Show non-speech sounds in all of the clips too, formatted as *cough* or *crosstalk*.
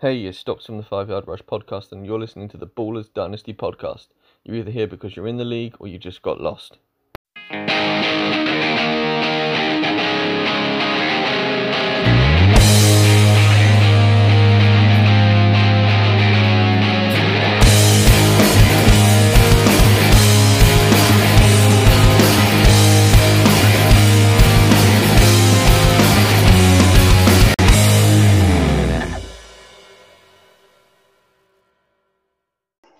Hey, you stopped from the Five Yard Rush podcast and you're listening to the Ballers Dynasty podcast. You're either here because you're in the league or you just got lost.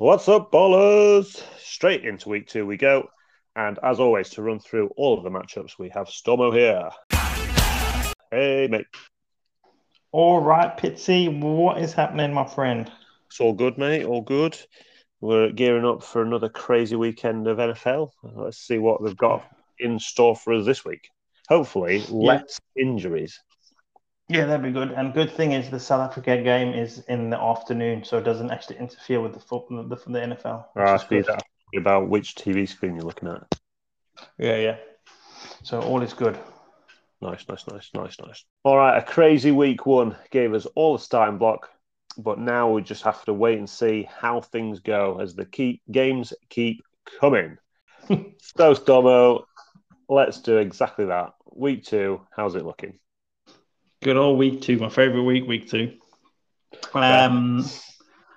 What's up, ballers? Straight into week two we go. And as always, to run through all of the matchups, we have Stormo here. Hey, mate. All right, Pittsy, what is happening, my friend? It's all good, mate. All good. We're gearing up for another crazy weekend of NFL. Let's see what they've got in store for us this week. Hopefully, less injuries. Yeah, that'd be good. And good thing is the South Africa game is in the afternoon, so it doesn't actually interfere with the football the, the NFL. Right, that about which TV screen you're looking at. Yeah, yeah. So all is good. Nice, nice, nice, nice, nice. All right, a crazy week one gave us all the starting block, but now we just have to wait and see how things go as the key games keep coming. *laughs* so, Stormo, let's do exactly that. Week two, how's it looking? Good old week two, my favorite week, week two. Um,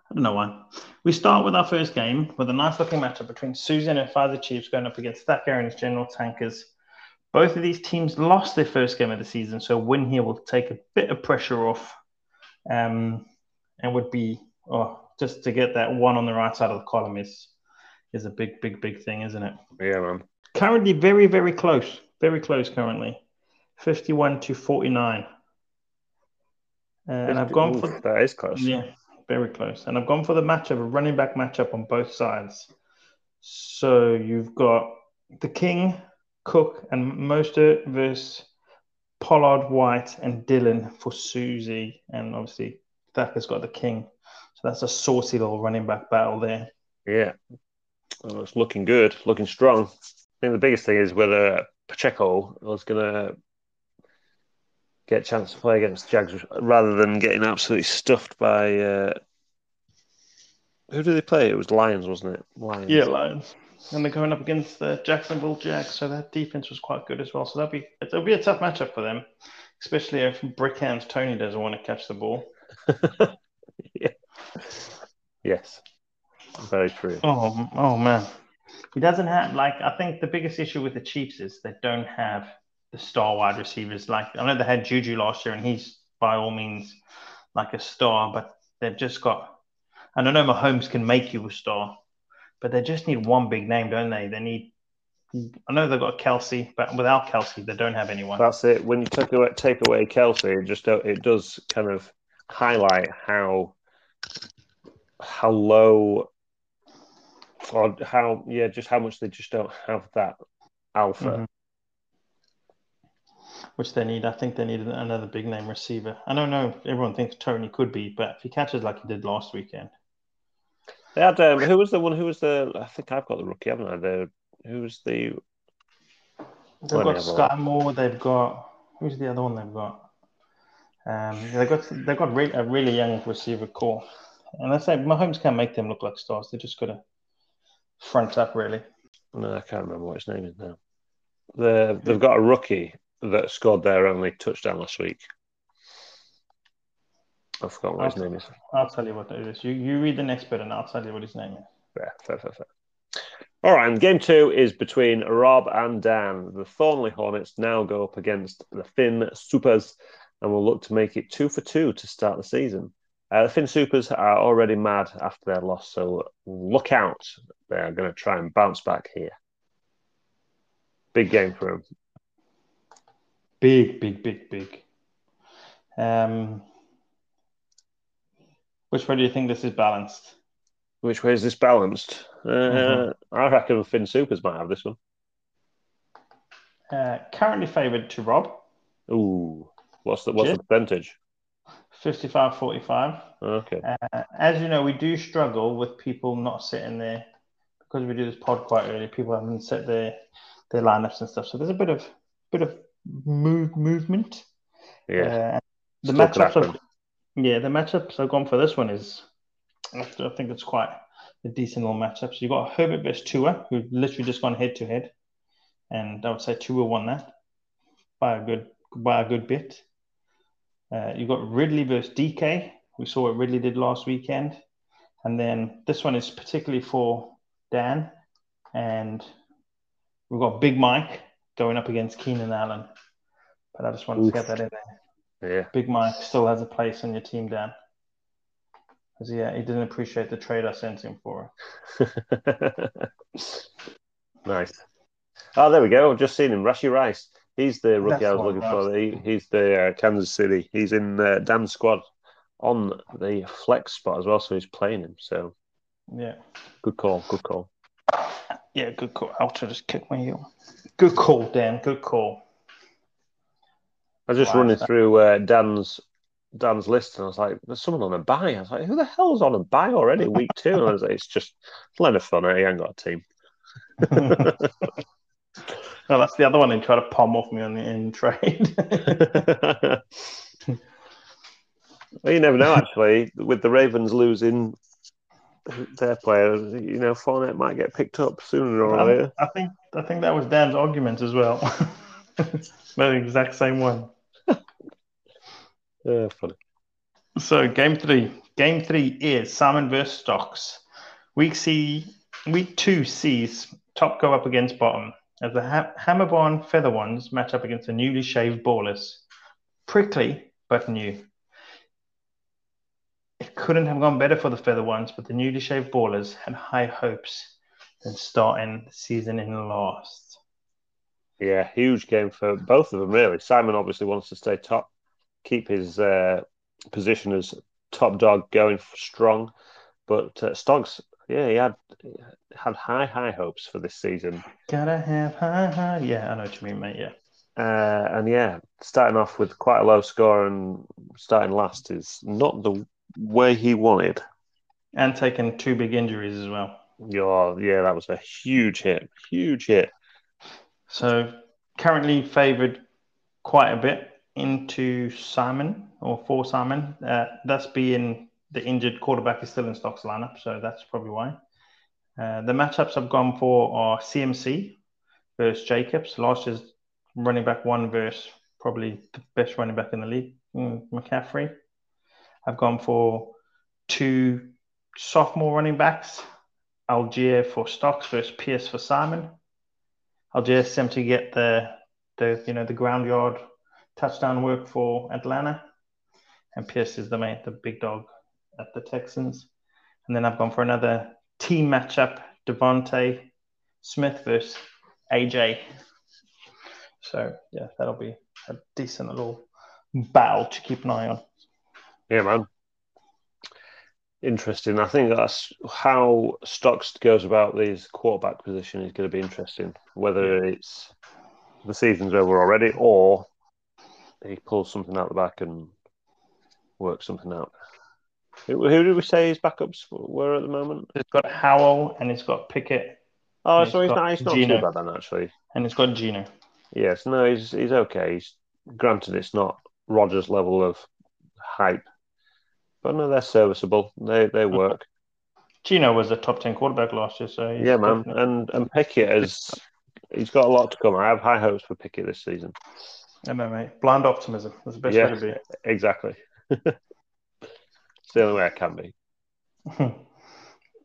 I don't know why. We start with our first game with a nice looking matchup between Susan and Pfizer Chiefs going up against Stack Aaron's General Tankers. Both of these teams lost their first game of the season, so a win here will take a bit of pressure off um, and would be oh, just to get that one on the right side of the column is is a big, big, big thing, isn't it? Yeah, man. Currently, very, very close. Very close currently. 51 to 49. Uh, and I've gone for that is close. yeah, very close. And I've gone for the matchup, a running back matchup on both sides. So you've got the King, Cook, and Mostert versus Pollard, White, and Dillon for Susie. And obviously, Thacker's got the King. So that's a saucy little running back battle there. Yeah. Well, it's looking good, looking strong. I think the biggest thing is whether Pacheco was going to get a chance to play against Jags rather than getting absolutely stuffed by. Uh... Who did they play? It was Lions, wasn't it? Lions. Yeah, Lions. And they're going up against the Jacksonville Jags, so that defense was quite good as well. So that'll be it'll be a tough matchup for them, especially if Brick Hands Toney doesn't want to catch the ball. *laughs* yeah. Yes. Very true. Oh, oh man, he doesn't have like I think the biggest issue with the Chiefs is they don't have the star wide receivers. Like I know they had Juju last year, and he's by all means like a star, but they've just got. And I know Mahomes can make you a star, but they just need one big name, don't they? They need. I know they've got Kelce, but without Kelce, they don't have anyone. That's it. When you take away, take away Kelce, it just it does kind of highlight how how low or how yeah, just how much they just don't have that alpha. Mhm. Which they need. I think they need another big name receiver. I don't know. If everyone thinks Toney could be, but if he catches like he did last weekend, They had um, who was the one? Who was the? I think I've got the rookie, haven't I? The who was the? They've got Skyy Moore. They've got who's the other one they've got? Um, they've got they've got re- a really young receiver core, and I say Mahomes can't make them look like stars. They just got to front up really. No, I can't remember what his name is now. The they've got a rookie that scored their only touchdown last week. I forgot what his name is. I'll tell you what it is. You you read the next bit, and I'll tell you what his name is. Yeah, fair, fair, fair. All right, and game two is between Rob and Dan. The Thornley Hornets now go up against the Finn Supers and will look to make it two for two to start the season. Uh, the Finn Supers are already mad after their loss, so look out. They are going to try and bounce back here. Big game for them. Big, big, big, big. Um, which way do you think this is balanced? Which way is this balanced? Uh, Mhm. I reckon Finn Supers might have this one. Uh, currently favoured to Rob, Ooh, what's the what's the percentage? 55 45. Okay, Uh, as you know, we do struggle with people not sitting there because we do this pod quite early. People haven't set their their lineups and stuff, so there's a bit of bit of move movement. yeah. Uh, the matchups are Yeah, the matchups I've gone for this one is, I think it's quite a decent little matchup. So you've got Herbert versus Tua, who've literally just gone head to head, and I would say Tua won that by a good by a good bit. Uh, you've got Ridley versus DK. We saw what Ridley did last weekend, and then this one is particularly for Dan, and we've got Big Mike going up against Keenan Allen. But I just wanted Oof. to get that in there. Yeah. Big Mike still has a place on your team, Dan. Because yeah, he didn't appreciate the trade I sent him for. *laughs* nice. Oh, there we go. I've just seen him. Rashee Rice. He's the rookie That's I was looking for. He, he's the uh, Kansas City. He's in uh, Dan's squad on the flex spot as well, so he's playing him. So yeah, good call. Good call. Yeah, good call. I'll just kick my heel. Good call, Dan. Good call. I was just wow, running through uh, Dan's Dan's list, and I was like, "There's someone on a buy." I was like, "Who the hell's on a buy already? Week two? And I was like, "It's just Leonard Fournette. He ain't got a team." *laughs* well, that's the other one. He tried to palm off me on the in trade. *laughs* well, you never know. Actually, with the Ravens losing their players, you know, Fournette might get picked up sooner or later. I think I think that was Dan's argument as well. *laughs* the exact same one. yeah, funny. So game three. Game three is Salmon versus Stocks. Week C, week two sees top go up against bottom as the ha- Hammerborn Feather Ones match up against the newly shaved Ballers. Prickly but new. Couldn't have gone better for the Feather Ones, but the newly shaved Ballers had high hopes than starting the season in last. Yeah, huge game for both of them, really. Simon obviously wants to stay top, keep his uh, position as top dog going strong. But uh, Stocks, yeah, he had had high, high hopes for this season. Gotta have high, high. Yeah, I know what you mean, mate. Yeah. Uh, and yeah, starting off with quite a low score and starting last is not the way he wanted. And taking two big injuries as well. Yeah, yeah, that was a huge hit. Huge hit. So currently favoured quite a bit into Simon or for Simon. Uh, that's being the injured quarterback is still in Stock's lineup, so that's probably why. Uh, the matchups I've gone for are CMC versus Jacobs. Last year's running back one versus probably the best running back in the league, mm, McCaffrey. I've gone for two sophomore running backs, Allgeier for Stocks versus Pierce for Simon. Allgeier seemed to get the the you know the ground yard touchdown work for Atlanta, and Pierce is the main the big dog at the Texans. And then I've gone for another team matchup: DeVonta Smith versus AJ. So yeah, that'll be a decent little battle to keep an eye on. Yeah, man. Interesting. I think that's how Stocks goes about these quarterback position is going to be interesting. Whether it's the season's over already or he pulls something out the back and works something out. Who, who did we say his backups were at the moment? It's got Howell and it's got Pickett. Oh, so he's not, he's not too bad then, actually. And it's got Geno. Yes, no, he's he's okay. He's granted it's not Rodgers level of hype, but no, they're serviceable. They they work. Geno was a top ten quarterback last year, so yeah, man. And and Pickett has he's got a lot to come. I have high hopes for Pickett this season. I know, mate. Blind optimism. That's the best yeah, way to be. Exactly. *laughs* it's the only way I can be. *laughs*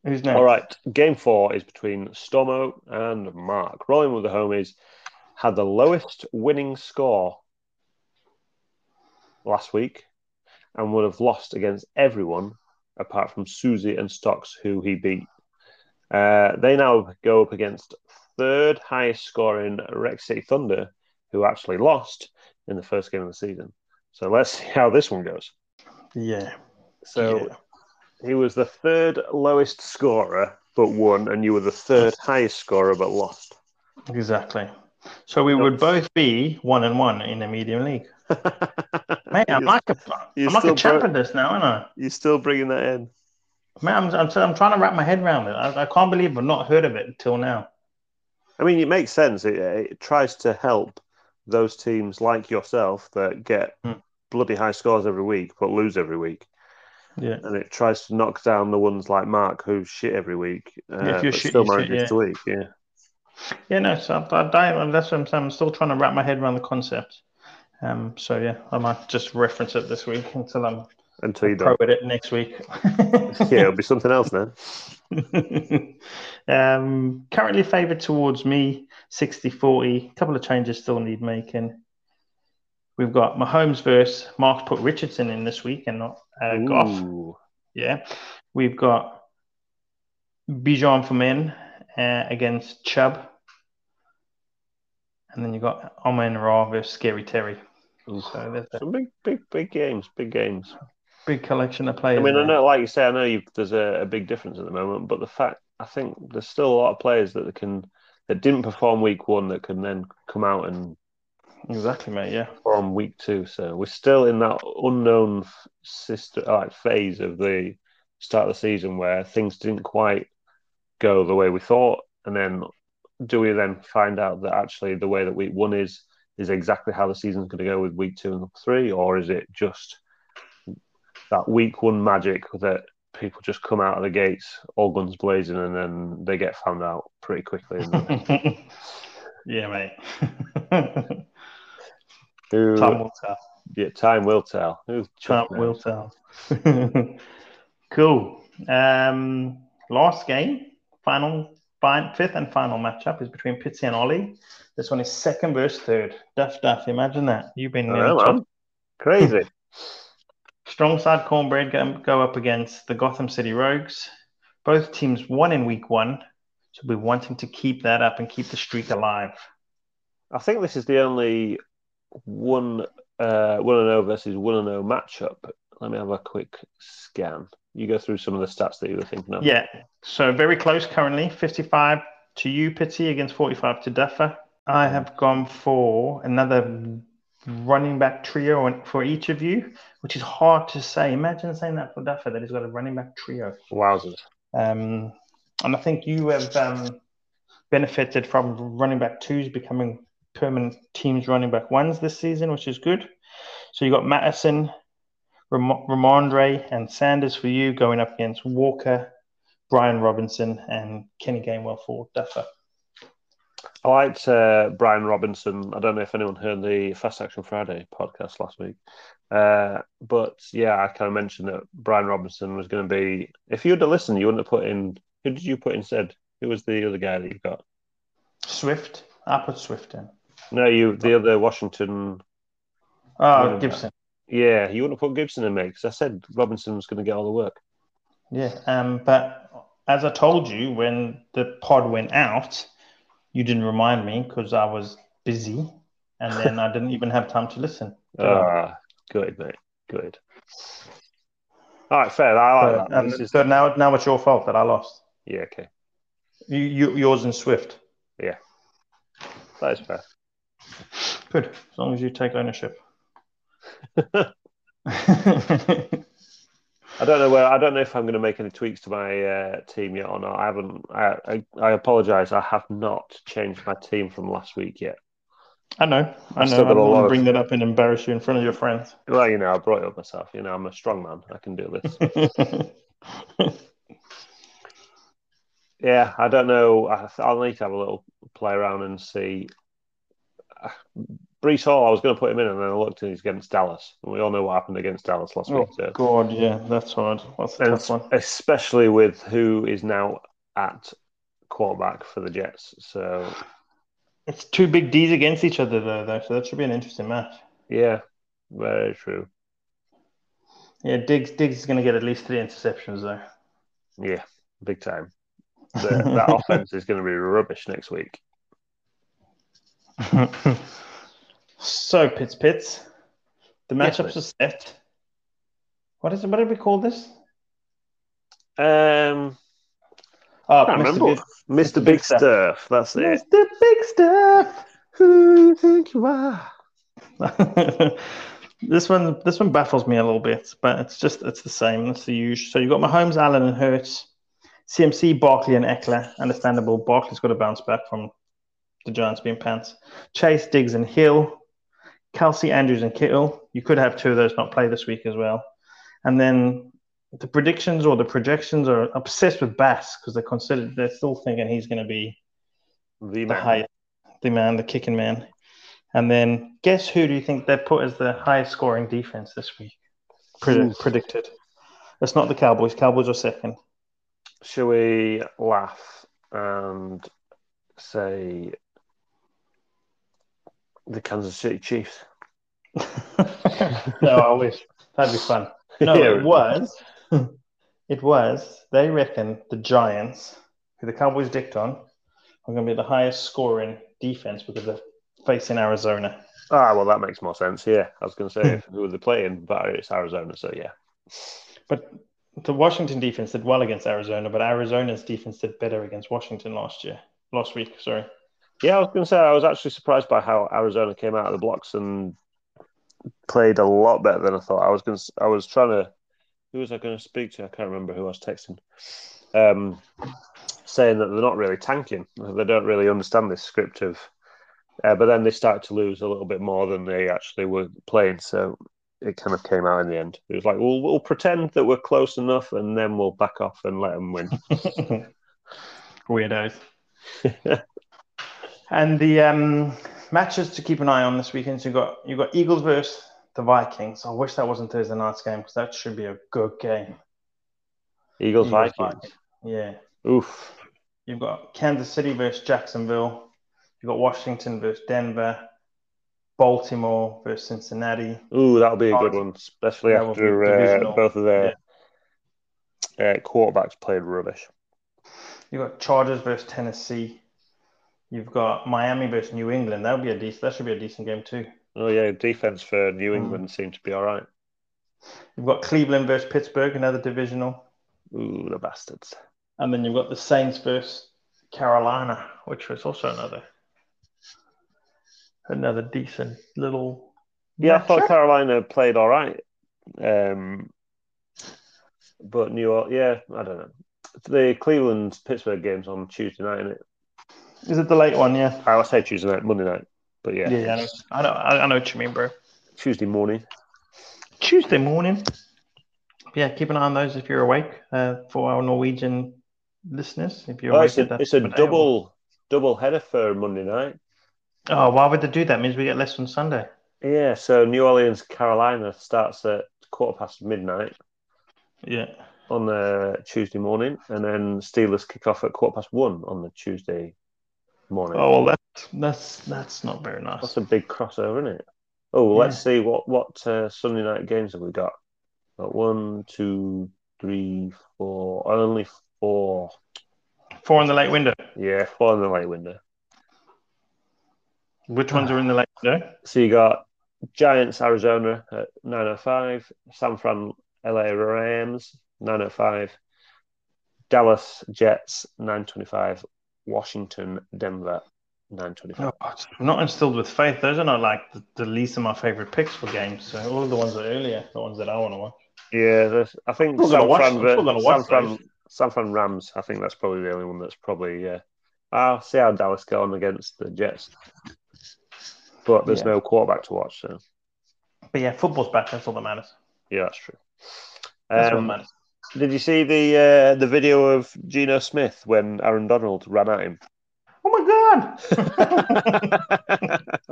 Who's next? All right. Game four is between Stormo and Mark. Rolling with the homies had the lowest winning score last week and would have lost against everyone apart from Susie and Stocks, who he beat. Uh, they now go up against third highest scoring Rex City Thunder, who actually lost in the first game of the season. So let's see how this one goes. Yeah. So yeah. he was the third lowest scorer but won, and you were the third highest scorer but lost. Exactly. So we would both be one and one in the medium league. Man, I'm like a, I'm like a champ in this now, aren't I? You're still bringing that in. Man, I'm, I'm, I'm trying to wrap my head around it. I, I, can't believe I've not heard of it until now. I mean, it makes sense. It, it tries to help those teams like yourself that get hmm. bloody high scores every week, but lose every week. Yeah. And it tries to knock down the ones like Mark who shit every week. Uh, Yeah, if you're but shit, still you're shit, yeah. to week. Yeah. Yeah, no, so I, I, I, that's what I'm saying. I'm still trying to wrap my head around the concept. Um, so yeah, I might just reference it this week until I'm Until you pro at it next week. *laughs* Yeah, it'll be something else then. *laughs* um, currently favoured towards me, 60 40. A couple of changes still need making. We've got Mahomes versus Mark put Richardson in this week and not uh, Goff. Yeah. We've got Bijan for men uh, against Chubb. And then you've got Amon-Ra versus Scary Terry. So Some big, big, big games. Big games. big collection of players. I mean, I know, like you say, I know you, there's a, a big difference at the moment, but the fact I think there's still a lot of players that can that didn't perform week one that can then come out and Exactly, mate. Yeah. from week two. So we're still in that unknown system, like phase of the start of the season where things didn't quite go the way we thought, and then do we then find out that actually the way that week one is is exactly how the season's going to go with week two and three, or is it just that week one magic that people just come out of the gates all guns blazing and then they get found out pretty quickly? *laughs* Yeah, mate. who, Time will tell. yeah, time will tell. Who Time will tell. *laughs* cool. Um, last game, final, fin- fifth and final matchup is between Pittsy and Ollie. This one is second versus third. Duff, Duff, imagine that. You've been in top- Crazy. *laughs* strong side cornbread go, go up against the Gotham City Rogues. Both teams won in week one, so we're wanting to keep that up and keep the streak alive. I think this is the only one uh, one and zero versus one and zero matchup. Let me have a quick scan. You go through some of the stats that you were thinking of. Yeah, so very close currently 55 to you, Pittsy, against 45 to Duffer. I have gone for another running back trio for each of you, which is hard to say. Imagine saying that for Duffer, that he's got a running back trio. Wowzers. Um, and I think you have um, benefited from running back twos becoming permanent teams running back ones this season, which is good. So you've got Madison, Ram- Rhamondre, and Sanders for you going up against Walker, Brian Robinson, and Kenny Gainwell for Duffer. I liked uh, Brian Robinson. I don't know if anyone heard the Fast Action Friday podcast last week. Uh, but yeah, I kind of mentioned that Brian Robinson was going to be. If you'd have listened, you wouldn't have put in. Who did you put instead? Who was the other guy that you got? Swift, I put Swift in. No, you the other Washington. Oh, Gibson. Yeah, you wouldn't have put Gibson in, mate, because I said Robinson was going to get all the work. Yeah, um, but as I told you when the pod went out, you didn't remind me because I was busy, and then I didn't even have time to listen. *laughs* Ah, good, mate. Good. All right, fair. I like so, that. um, is- so now, now it's your fault that I lost. yeah, okay. You, you, yours and Swift. Yeah, that is fair. Good, as long as you take ownership. I don't know where. I don't know if I'm going to make any tweaks to my uh, team yet or not. I haven't. I, I, I apologise. I have not changed my team from last week yet. I know, I I've know. I got a don't want lot to of- bring that up and embarrass you in front of your friends. Well, you know, I brought it up myself. You know, I'm a strong man. I can do this. *laughs* yeah, I don't know. I, I'll need to have a little play around and see. Breece Hall, I was going to put him in, and then I looked and he's against Dallas. And we all know what happened against Dallas last oh week. So. God, yeah, that's hard. The And tough one? especially with who is now at quarterback for the Jets. So It's two big D's against each other, though, though. So that should be an interesting match. yeah, very true. Yeah, Diggs, Diggs is going to get at least three interceptions, though. Yeah, big time. The, *laughs* that offense is going to be rubbish next week. *laughs* so, Pits Pits, the Yes, matchups mate. are set. What is it? What did we call this? Um, Oh, I can't Mr. remember. Big, Mr. Big Big Stuff. Stuff. That's it. Mr. Big Stuff. Who do you think you are? *laughs* this one, this one baffles me a little bit, but it's just it's the same. It's the usual. So you've got Mahomes, Allen, and Hurts, CMC, Barkley, and Ekeler. Understandable. Barkley's got to bounce back from the Giants being pants. Chase, Diggs, and Hill. Kelce, Andrews, and Kittle. You could have two of those not play this week as well. And then the predictions or the projections are obsessed with Bass because they're considered they're still thinking he's going to be The the man. highest, the man, the kicking man. And then guess who do you think they put as the highest scoring defense this week? Pre- Oof. predicted. It's not the Cowboys. Cowboys are second. Shall we laugh and say the Kansas City Chiefs? *laughs* no, I wish that'd be fun. No, Yeah, it was. It was. They reckon the Giants, who the Cowboys dicked on, are going to be the highest scoring defense because they're facing Arizona. Ah, well, that makes more sense. Yeah, I was going to say who are they playing, but it's Arizona, so yeah. But the Washington defense did well against Arizona, but Arizona's defense did better against Washington last year, last week. Sorry. Yeah, I was going to say I was actually surprised by how Arizona came out of the blocks and played a lot better than I thought. I was going to. I was trying to. Who was I going to speak to? I can't remember who I was texting. Um, saying that they're not really tanking. They don't really understand this script of. Uh, but then they started to lose a little bit more than they actually were playing. So it kind of came out in the end. It was like, well, we'll pretend that we're close enough, and then we'll back off and let them win. *laughs* Weirdos. *laughs* And the um, matches to keep an eye on this weekend. So you got you got Eagles versus the Vikings. I wish that wasn't Thursday night's game because that should be a good game. Eagles, Eagles, Vikings. Vikings. Yeah. Oof. You've got Kansas City versus Jacksonville. You've got Washington versus Denver. Baltimore versus Cincinnati. Ooh, that'll be a good one, especially That after uh, both of their uh, quarterbacks played rubbish. You've got Chargers versus Tennessee. You've got Miami versus New England. That'll be a decent. That should be a decent game too. Oh yeah, defense for New Mm. England seemed to be all right. You've got Cleveland versus Pittsburgh, another divisional. Ooh, the bastards. And then you've got the Saints versus Carolina, which was also another another decent little. Yeah, I thought. Carolina played all right, um, but New York, yeah, I don't know. The Cleveland Pittsburgh games on Tuesday night, isn't it? Is it the late one? Yeah. I would say Tuesday night, Monday night, but yeah, Yeah, yeah, I know. I know. I know what you mean, bro. Tuesday morning. Tuesday morning. Yeah, keep an eye on those if you're awake. Uh, for our Norwegian listeners, if you're Oh, awake, it's a, it's a double double header for Monday night. Oh, why would they do that? Means we get less on Sunday. Yeah, so New Orleans, Carolina starts at quarter past midnight Yeah. on the Tuesday morning, and then Steelers kick off at quarter past one on the Tuesday morning. Oh well, that's that's that's not very nice. That's a big crossover, isn't it? Oh, let's see what what uh, Sunday night games have we got? Got one, two, three, four. Only four. Four in the late window. Yeah, four in the late window. Which ones are in the late window? So you got Giants, Arizona at nine oh five. San Fran, LA Rams nine oh five. Dallas Jets nine twenty five. Washington, Denver nine twenty five. Oh, I'm not instilled with faith. Those are not like the, the least of my favorite picks for games. So all of the ones that are earlier, the ones that I want to watch. Yeah, I think I'm still gonna San Fran, I'm still gonna San Fran. San Fran Rams. I think that's probably the only one that's probably. Yeah, I'll see how Dallas go on against the Jets, but there's Yeah. no quarterback to watch. So But yeah, football's back. That's all that matters. yeah, that's true. That's Um, what matters. Did you see the uh, the video of Geno Smith when Aaron Donald ran at him? Oh my god!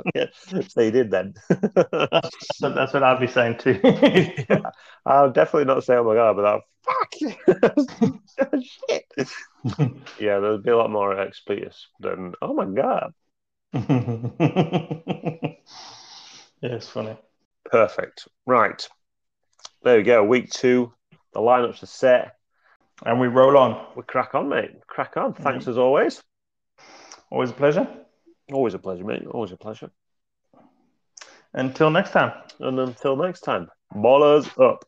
*laughs* yeah, so he did then. so that's what I'd be saying too. *laughs* I'll definitely not say oh my god, but I'll fuck *laughs* shit. Yeah, there'll be a lot more expletives than oh my god. yeah, it's funny. Perfect. Right. There we go. Week two. The lineups are set. And we roll on. We crack on, mate. Crack on. Thanks as always. Always a pleasure. Always a pleasure, mate. Always a pleasure. Until next time. And until next time, ballers up.